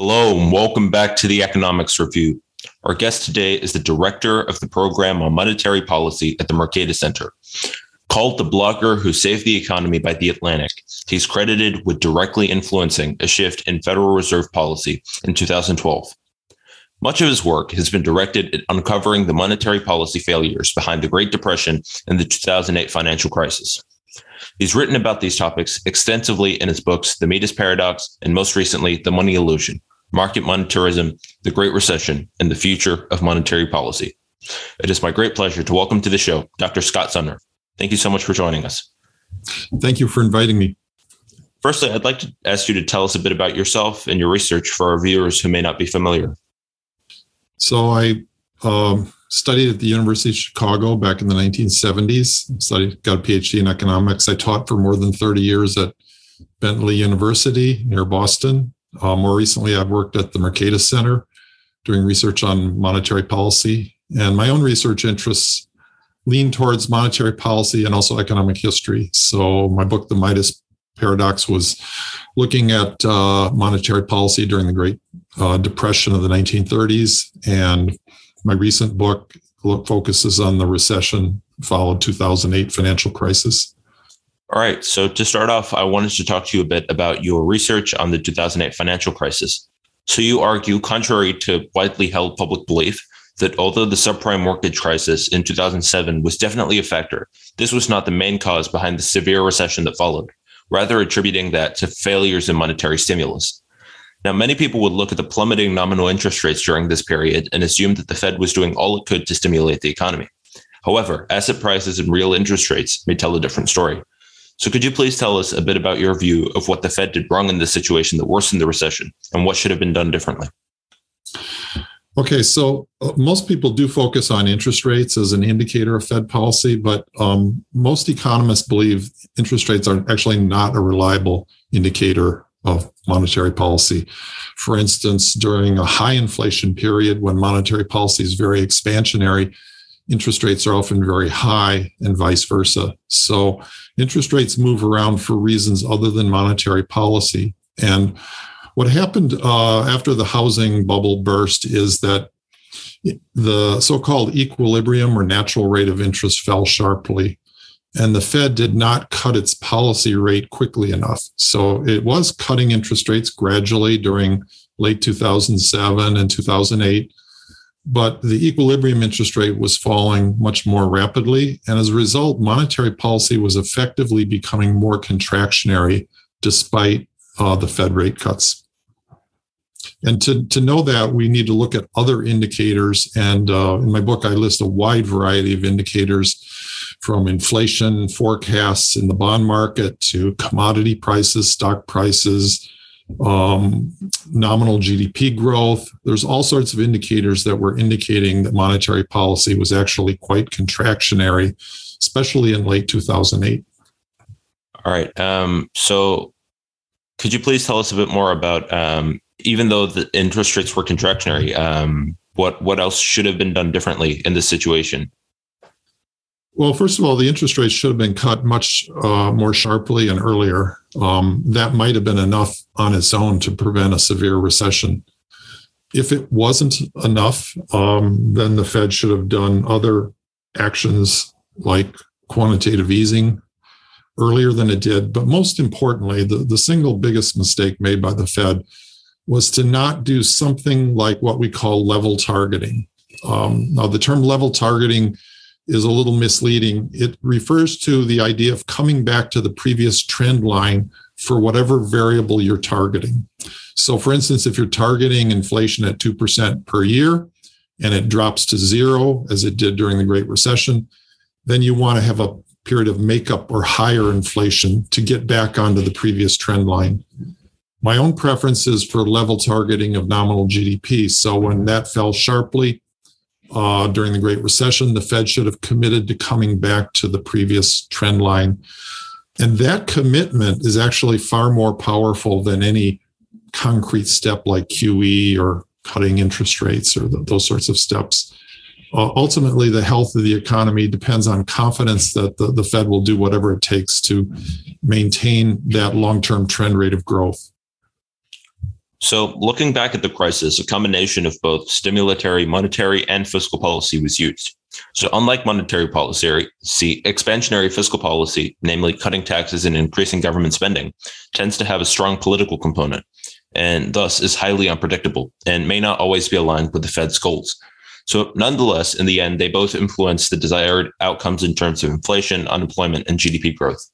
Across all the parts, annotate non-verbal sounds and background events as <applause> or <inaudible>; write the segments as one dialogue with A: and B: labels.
A: Hello, and welcome back to the Economics Review. Our guest today is the director of the program on monetary policy at the Mercatus Center. Called the blogger who saved the economy by the Atlantic, he's credited with directly influencing a shift in Federal Reserve policy in 2012. Much of his work has been directed at uncovering the monetary policy failures behind the Great Depression and the 2008 financial crisis. He's written about these topics extensively in his books, The Midas Paradox, and most recently, The Money Illusion Market Monetarism, the Great Recession, and the Future of Monetary Policy. It is my great pleasure to welcome to the show Dr. Scott Sumner. Thank you so much for joining us.
B: Thank you for inviting me.
A: Firstly, I'd like to ask you to tell us a bit about yourself and your research for our viewers who may not be familiar.
B: So, I um, studied at the University of Chicago back in the 1970s. Studied, got a PhD in economics. I taught for more than 30 years at Bentley University near Boston. Uh, more recently, I've worked at the Mercatus Center doing research on monetary policy. And my own research interests lean towards monetary policy and also economic history. So, my book, The Midas Paradox, was looking at uh, monetary policy during the Great uh, Depression of the 1930s. And my recent book focuses on the recession followed 2008 financial crisis.
A: All right. So to start off, I wanted to talk to you a bit about your research on the 2008 financial crisis. So you argue, contrary to widely held public belief, that although the subprime mortgage crisis in 2007 was definitely a factor, this was not the main cause behind the severe recession that followed, rather attributing that to failures in monetary stimulus. Now, many people would look at the plummeting nominal interest rates during this period and assume that the Fed was doing all it could to stimulate the economy. However, asset prices and real interest rates may tell a different story. So could you please tell us a bit about your view of what the Fed did wrong in this situation that worsened the recession and what should have been done differently?
B: Okay, so uh, most people do focus on interest rates as an indicator of Fed policy, but um, most economists believe interest rates are actually not a reliable indicator of monetary policy. For instance, during a high inflation period when monetary policy is very expansionary, interest rates are often very high and vice versa. So interest rates move around for reasons other than monetary policy. And what happened uh, after the housing bubble burst is that the so called equilibrium or natural rate of interest fell sharply. And the Fed did not cut its policy rate quickly enough. So it was cutting interest rates gradually during late 2007 and 2008 but the equilibrium interest rate was falling much more rapidly. And as a result, monetary policy was effectively becoming more contractionary despite uh, the Fed rate cuts. And to, to know that, we need to look at other indicators. And uh, in my book, I list a wide variety of indicators from inflation forecasts in the bond market to commodity prices, stock prices, um, nominal GDP growth. There's all sorts of indicators that were indicating that monetary policy was actually quite contractionary, especially in late 2008.
A: All right. Um, so, could you please tell us a bit more about, um, even though the interest rates were contractionary, um, what what else should have been done differently in this situation?
B: Well, first of all, the interest rates should have been cut much uh, more sharply and earlier. Um, that might have been enough on its own to prevent a severe recession. If it wasn't enough, um, then the Fed should have done other actions like quantitative easing earlier than it did. But most importantly, the, the single biggest mistake made by the Fed was to not do something like what we call level targeting. Um, now, the term level targeting is a little misleading. It refers to the idea of coming back to the previous trend line for whatever variable you're targeting. So, for instance, if you're targeting inflation at 2% per year and it drops to zero, as it did during the Great Recession, then you want to have a period of makeup or higher inflation to get back onto the previous trend line. My own preference is for level targeting of nominal GDP. So, when that fell sharply, uh, during the Great Recession, the Fed should have committed to coming back to the previous trend line. And that commitment is actually far more powerful than any concrete step like QE or cutting interest rates or those sorts of steps. Uh, ultimately, the health of the economy depends on confidence that the, the Fed will do whatever it takes to maintain that long term trend rate of growth.
A: So, looking back at the crisis, a combination of both stimulatory, monetary, and fiscal policy was used. So, unlike monetary policy, see, expansionary fiscal policy, namely cutting taxes and increasing government spending, tends to have a strong political component and thus is highly unpredictable and may not always be aligned with the Fed's goals. So, nonetheless, in the end, they both influence the desired outcomes in terms of inflation, unemployment, and GDP growth.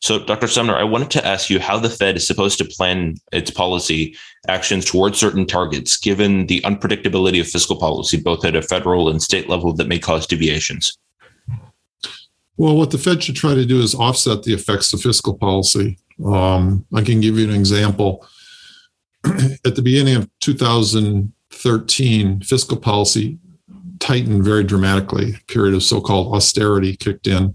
A: So, Dr. Sumner, I wanted to ask you how the Fed is supposed to plan its policy actions towards certain targets, given the unpredictability of fiscal policy, both at a federal and state level, that may cause deviations.
B: Well, what the Fed should try to do is offset the effects of fiscal policy. Um, I can give you an example. <clears throat> at the beginning of 2013, fiscal policy tightened very dramatically. A period of so-called austerity kicked in,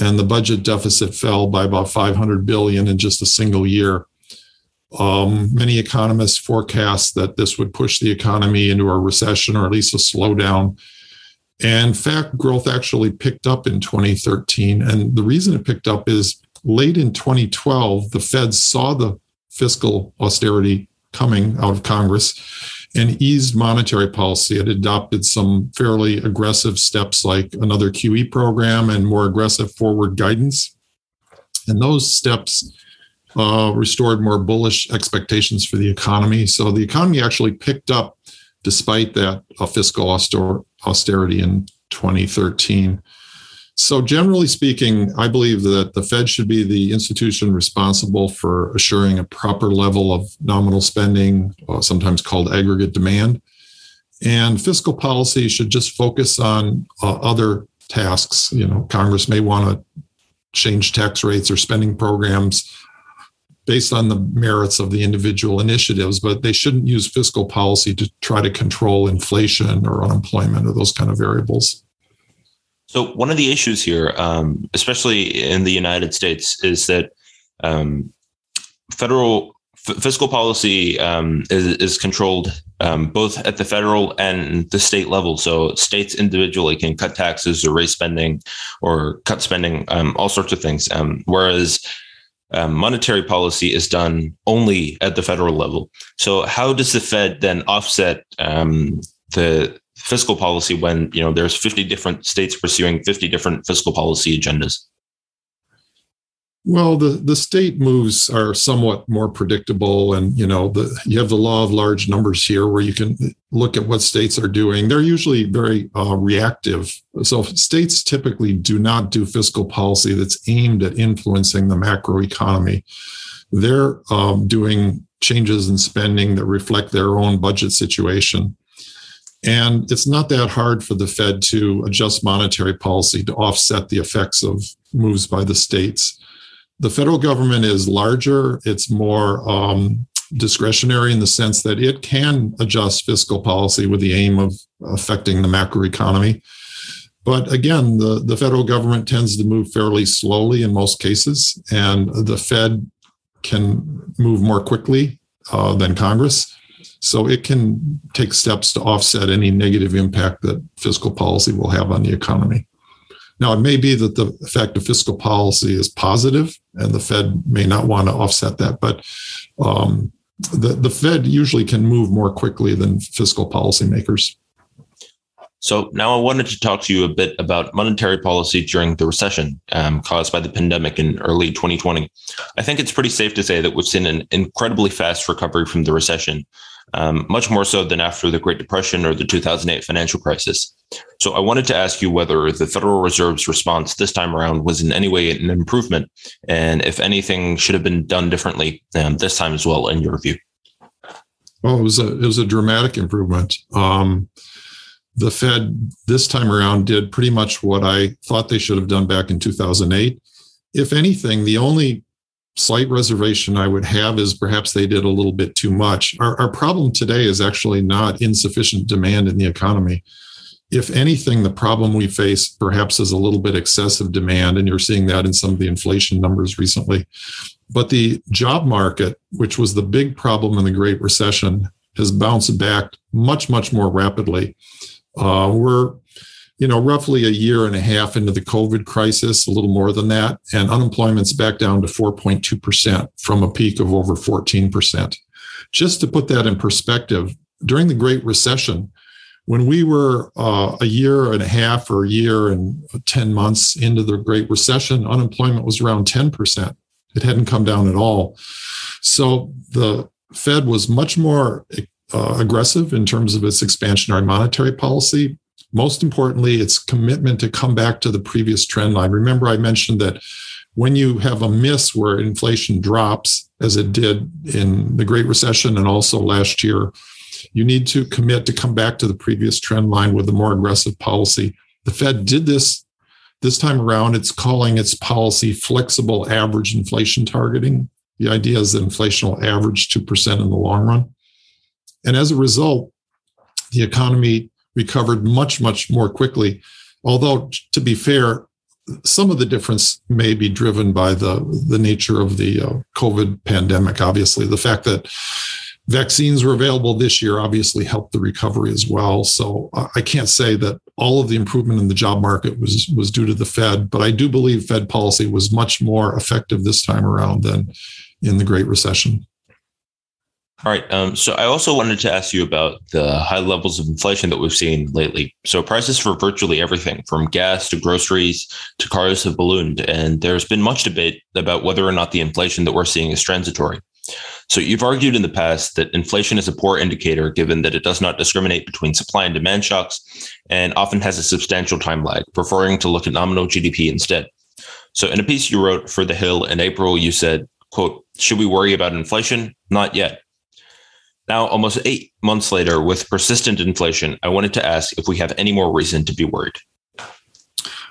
B: and the budget deficit fell by about 500 billion in just a single year. Um, many economists forecast that this would push the economy into a recession or at least a slowdown. And fact, growth actually picked up in 2013. And the reason it picked up is late in 2012, the Fed saw the fiscal austerity coming out of Congress and eased monetary policy. It adopted some fairly aggressive steps like another QE program and more aggressive forward guidance. And those steps uh, restored more bullish expectations for the economy. So the economy actually picked up despite that uh, fiscal austerity in 2013. So, generally speaking, I believe that the Fed should be the institution responsible for assuring a proper level of nominal spending, uh, sometimes called aggregate demand. And fiscal policy should just focus on uh, other tasks. You know, Congress may want to change tax rates or spending programs based on the merits of the individual initiatives, but they shouldn't use fiscal policy to try to control inflation or unemployment or those kind of variables.
A: So one of the issues here, um, especially in the United States, is that um, federal f- fiscal policy um, is, is, controlled um, both at the federal and the state level. So states individually can cut taxes or raise spending or cut spending, um, all sorts of things. Um, whereas monetary policy is done only at the federal level. So how does the Fed then offset the fiscal policy when you know there's 50 different states pursuing 50 different fiscal policy agendas?
B: Well the the state moves are somewhat more predictable and you know the you have the law of large numbers here where you can look at what states are doing. They're usually very uh, reactive. So states typically do not do fiscal policy that's aimed at influencing the macroeconomy. They're um, doing changes in spending that reflect their own budget situation and it's not that hard for the Fed to adjust monetary policy to offset the effects of moves by the states. The federal government is larger, it's more um, discretionary in the sense that it can adjust fiscal policy with the aim of affecting the macroeconomy. But again, the, the federal government tends to move fairly slowly in most cases, and the Fed can move more quickly uh, than Congress. So it can take steps to offset any negative impact that fiscal policy will have on the economy. Now, it may be that the effect of fiscal policy is positive, and the Fed may not want to offset that, but um, the, the Fed usually can move more quickly than fiscal policymakers.
A: So now I wanted to talk to you a bit about monetary policy during the recession um, caused by the pandemic in early 2020. I think it's pretty safe to say that we've seen an incredibly fast recovery from the recession, um, much more so than after the Great Depression or the 2008 financial crisis. So I wanted to ask you whether the Federal Reserve's response this time around was in any way an improvement, and if anything should have been done differently um, this time as well, in your view.
B: Well, it was a it was a dramatic improvement. Um, the Fed this time around did pretty much what I thought they should have done back in 2008. If anything, the only slight reservation I would have is perhaps they did a little bit too much. Our, our problem today is actually not insufficient demand in the economy. If anything, the problem we face perhaps is a little bit excessive demand, and you're seeing that in some of the inflation numbers recently. But the job market, which was the big problem in the Great Recession, has bounced back much, much more rapidly. Uh, we're, you know, roughly a year and a half into the COVID crisis, a little more than that, and unemployment's back down to 4.2% from a peak of over 14%. Just to put that in perspective, during the Great Recession, when we were uh, a year and a half or a year and 10 months into the Great Recession, unemployment was around 10%. It hadn't come down at all. So the Fed was much more uh, aggressive in terms of its expansionary monetary policy. Most importantly, its commitment to come back to the previous trend line. Remember, I mentioned that when you have a miss where inflation drops, as it did in the Great Recession and also last year, you need to commit to come back to the previous trend line with a more aggressive policy. The Fed did this this time around. It's calling its policy flexible average inflation targeting. The idea is that inflation will average 2% in the long run. And as a result, the economy recovered much, much more quickly. Although, to be fair, some of the difference may be driven by the, the nature of the uh, COVID pandemic. Obviously, the fact that vaccines were available this year obviously helped the recovery as well. So uh, I can't say that all of the improvement in the job market was was due to the Fed, but I do believe Fed policy was much more effective this time around than in the Great Recession.
A: All right. Um, so I also wanted to ask you about the high levels of inflation that we've seen lately. So prices for virtually everything from gas to groceries to cars have ballooned. And there's been much debate about whether or not the inflation that we're seeing is transitory. So you've argued in the past that inflation is a poor indicator given that it does not discriminate between supply and demand shocks and often has a substantial time lag, preferring to look at nominal GDP instead. So in a piece you wrote for The Hill in April, you said, quote, should we worry about inflation? Not yet. Now, almost eight months later, with persistent inflation, I wanted to ask if we have any more reason to be worried.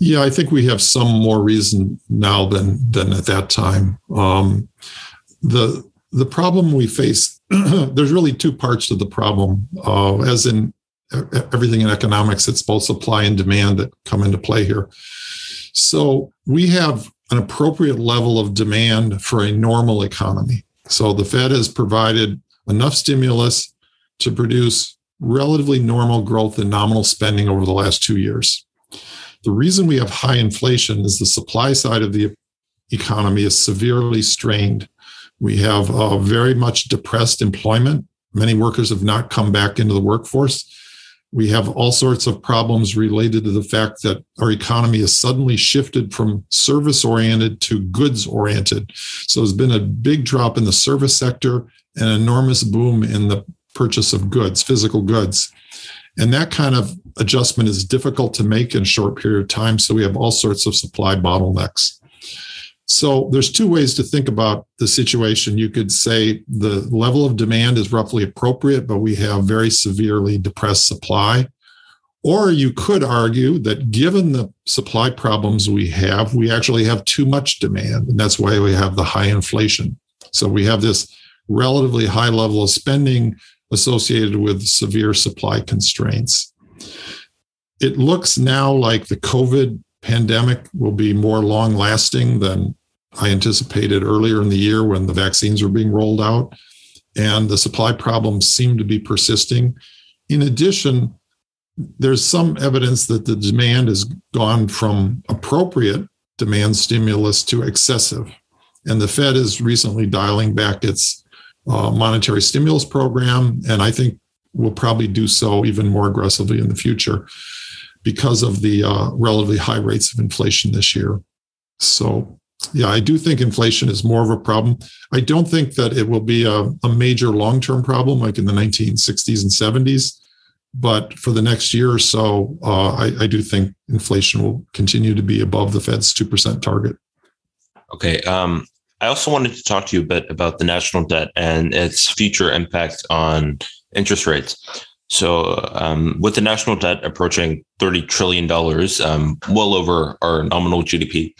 B: Yeah, I think we have some more reason now than than at that time. Um, the the problem we face <clears throat> there's really two parts to the problem. Uh, as in everything in economics, it's both supply and demand that come into play here. So we have an appropriate level of demand for a normal economy. So the Fed has provided enough stimulus to produce relatively normal growth in nominal spending over the last two years. The reason we have high inflation is the supply side of the economy is severely strained. We have very much depressed employment. Many workers have not come back into the workforce. We have all sorts of problems related to the fact that our economy has suddenly shifted from service oriented to goods oriented. So there's been a big drop in the service sector an enormous boom in the purchase of goods, physical goods. And that kind of adjustment is difficult to make in a short period of time. So we have all sorts of supply bottlenecks. So there's two ways to think about the situation. You could say the level of demand is roughly appropriate, but we have very severely depressed supply. Or you could argue that given the supply problems we have, we actually have too much demand. And that's why we have the high inflation. So we have this relatively high level of spending associated with severe supply constraints. It looks now like the COVID pandemic will be more long lasting than I anticipated earlier in the year when the vaccines were being rolled out. And the supply problems seem to be persisting. In addition, there's some evidence that the demand has gone from appropriate demand stimulus to excessive. And the Fed is recently dialing back its uh, monetary stimulus program, and I think will probably do so even more aggressively in the future because of the uh, relatively high rates of inflation this year. So, yeah, I do think inflation is more of a problem. I don't think that it will be a, a major long term problem like in the 1960s and 70s. But for the next year or so, uh, I, I do think inflation will continue to be above the Fed's 2% target.
A: Okay. Um, I also wanted to talk to you a bit about the national debt and its future impact on interest rates. So, um, with the national debt approaching $30 trillion, um, well over our nominal GDP,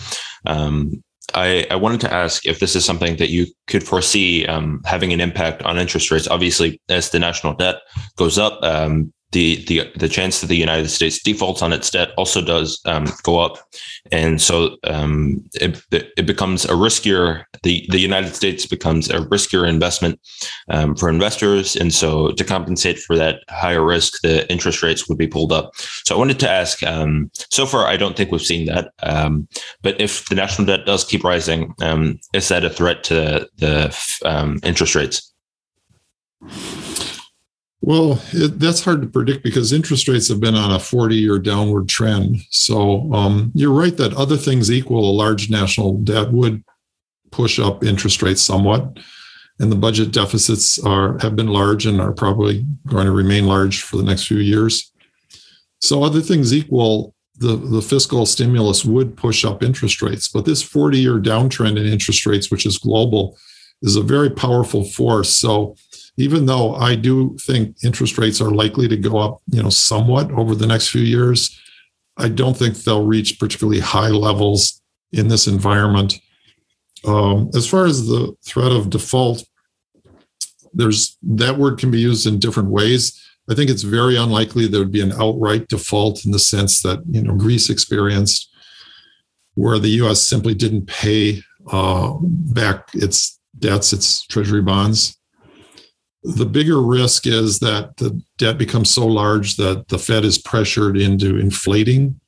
A: um, I, I, wanted to ask if this is something that you could foresee um, having an impact on interest rates. Obviously, as the national debt goes up, um, the the the chance that the United States defaults on its debt also does um, go up, and so um, it it becomes a riskier. the The United States becomes a riskier investment um, for investors, and so to compensate for that higher risk, the interest rates would be pulled up. So I wanted to ask. Um, so far, I don't think we've seen that, um, but if the national debt does keep rising, um, is that a threat to the interest rates?
B: Well, it, that's hard to predict because interest rates have been on a 40 year downward trend. So um, you're right that other things equal, a large national debt would push up interest rates somewhat. And the budget deficits are have been large and are probably going to remain large for the next few years. So other things equal, the, the fiscal stimulus would push up interest rates. But this 40 year downtrend in interest rates, which is global, is a very powerful force. So even though I do think interest rates are likely to go up, you know, somewhat over the next few years, I don't think they'll reach particularly high levels in this environment. Um, as far as the threat of default, there's that word can be used in different ways. I think it's very unlikely there would be an outright default in the sense that you know Greece experienced, where the U.S. simply didn't pay uh, back its debts, its treasury bonds. The bigger risk is that the debt becomes so large that the Fed is pressured into inflating,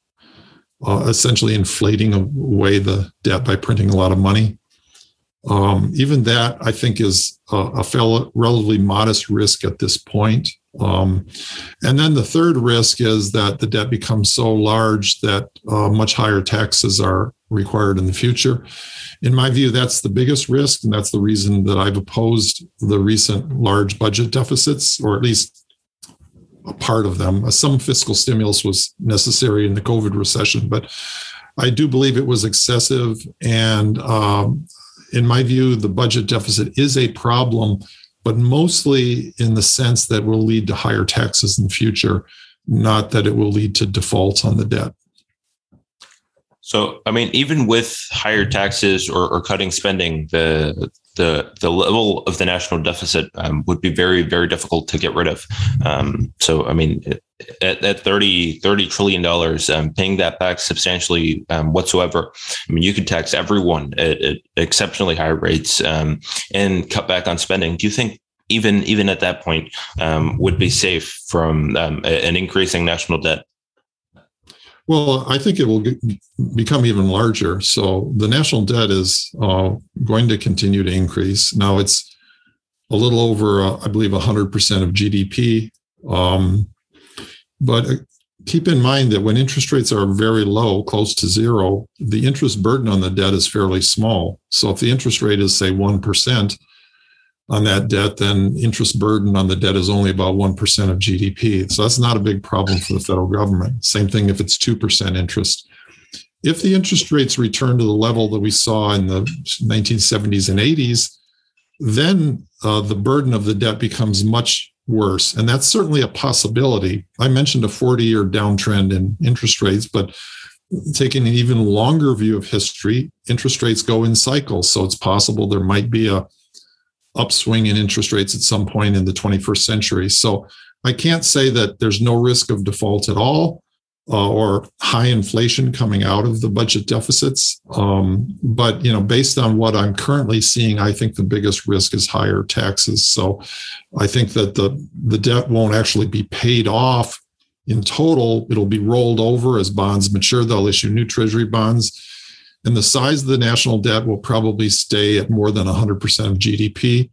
B: uh, essentially inflating away the debt by printing a lot of money. Um, even that, I think, is a, a relatively modest risk at this point. Um, and then the third risk is that the debt becomes so large that uh, much higher taxes are required in the future in my view, that's the biggest risk. And that's the reason that I've opposed the recent large budget deficits, or at least a part of them. Some fiscal stimulus was necessary in the COVID recession, but I do believe it was excessive. And um, in my view, the budget deficit is a problem, but mostly in the sense that will lead to higher taxes in the future, not that it will lead to defaults on the debt.
A: So, I mean, even with higher taxes or, or cutting spending, the the the level of the national deficit um, would be very very difficult to get rid of. Um, so, I mean, at, at 30, 30 trillion dollars, um, paying that back substantially um, whatsoever. I mean, you could tax everyone at, at exceptionally high rates um, and cut back on spending. Do you think? Even even at that point, um, would be safe from an increasing national debt.
B: Well, I think it will become even larger. So the national debt is uh, going to continue to increase. Now it's a little over, uh, I believe, 100% of GDP. Um, but uh, keep in mind that when interest rates are very low, close to zero, the interest burden on the debt is fairly small. So if the interest rate is, say, 1%, on that debt, then interest burden on the debt is only about 1% of GDP. So that's not a big problem for the federal government. Same thing if it's 2% interest. If the interest rates return to the level that we saw in the 1970s and 80s, then uh, the burden of the debt becomes much worse. And that's certainly a possibility. I mentioned a 40 year downtrend in interest rates, but taking an even longer view of history, interest rates go in cycles. So it's possible there might be a upswing in interest rates at some point in the 21st century. So I can't say that there's no risk of default at all uh, or high inflation coming out of the budget deficits. Um, but you know, based on what I'm currently seeing, I think the biggest risk is higher taxes. So I think that the the debt won't actually be paid off in total. It'll be rolled over as bonds mature. They'll issue new treasury bonds and the size of the national debt will probably stay at more than 100% of GDP.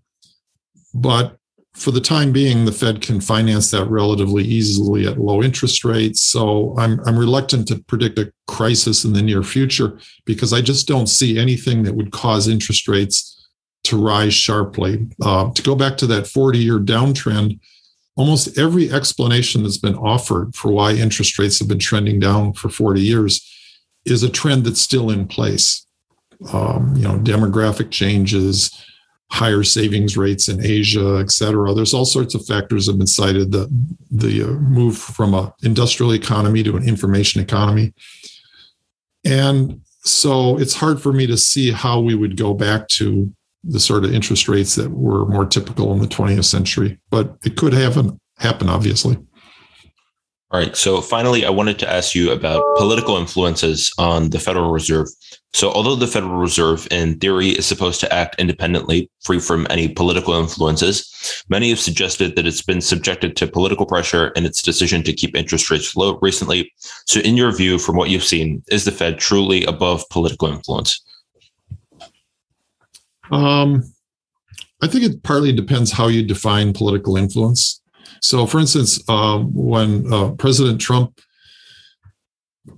B: But for the time being, the Fed can finance that relatively easily at low interest rates. So I'm, I'm reluctant to predict a crisis in the near future because I just don't see anything that would cause interest rates to rise sharply. Uh, to go back to that 40 year downtrend, almost every explanation that's been offered for why interest rates have been trending down for 40 years is a trend that's still in place. Um, you know, demographic changes, higher savings rates in Asia, et cetera. There's all sorts of factors have been cited. The the uh, move from an industrial economy to an information economy, and so it's hard for me to see how we would go back to the sort of interest rates that were more typical in the 20th century. But it could happen. Happen, obviously.
A: All right. So finally, I wanted to ask you about political influences on the Federal Reserve. So, although the Federal Reserve, in theory, is supposed to act independently, free from any political influences, many have suggested that it's been subjected to political pressure in its decision to keep interest rates low recently. So, in your view, from what you've seen, is the Fed truly above political influence?
B: Um, I think it partly depends how you define political influence. So, for instance, um, when uh, President Trump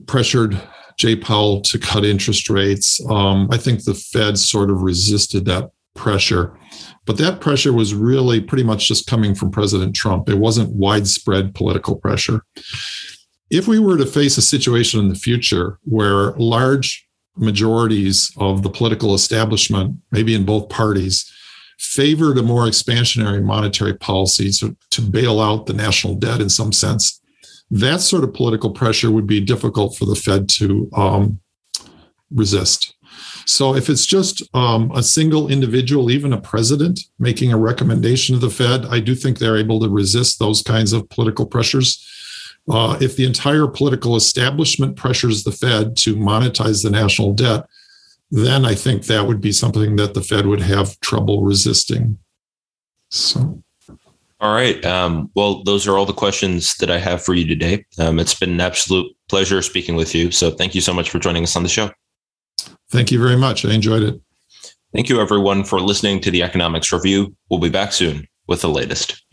B: pressured Jay Powell to cut interest rates, um, I think the Fed sort of resisted that pressure. But that pressure was really pretty much just coming from President Trump. It wasn't widespread political pressure. If we were to face a situation in the future where large majorities of the political establishment, maybe in both parties, favored a more expansionary monetary policy to, to bail out the national debt in some sense, that sort of political pressure would be difficult for the Fed to um, resist. So if it's just um, a single individual, even a president, making a recommendation to the Fed, I do think they're able to resist those kinds of political pressures. Uh, if the entire political establishment pressures the Fed to monetize the national debt, then I think that would be something that the Fed would have trouble resisting. So.
A: All right. Um, well, those are all the questions that I have for you today. Um, it's been an absolute pleasure speaking with you. So thank you so much for joining us on the show.
B: Thank you very much. I enjoyed it.
A: Thank you, everyone, for listening to the Economics Review. We'll be back soon with the latest.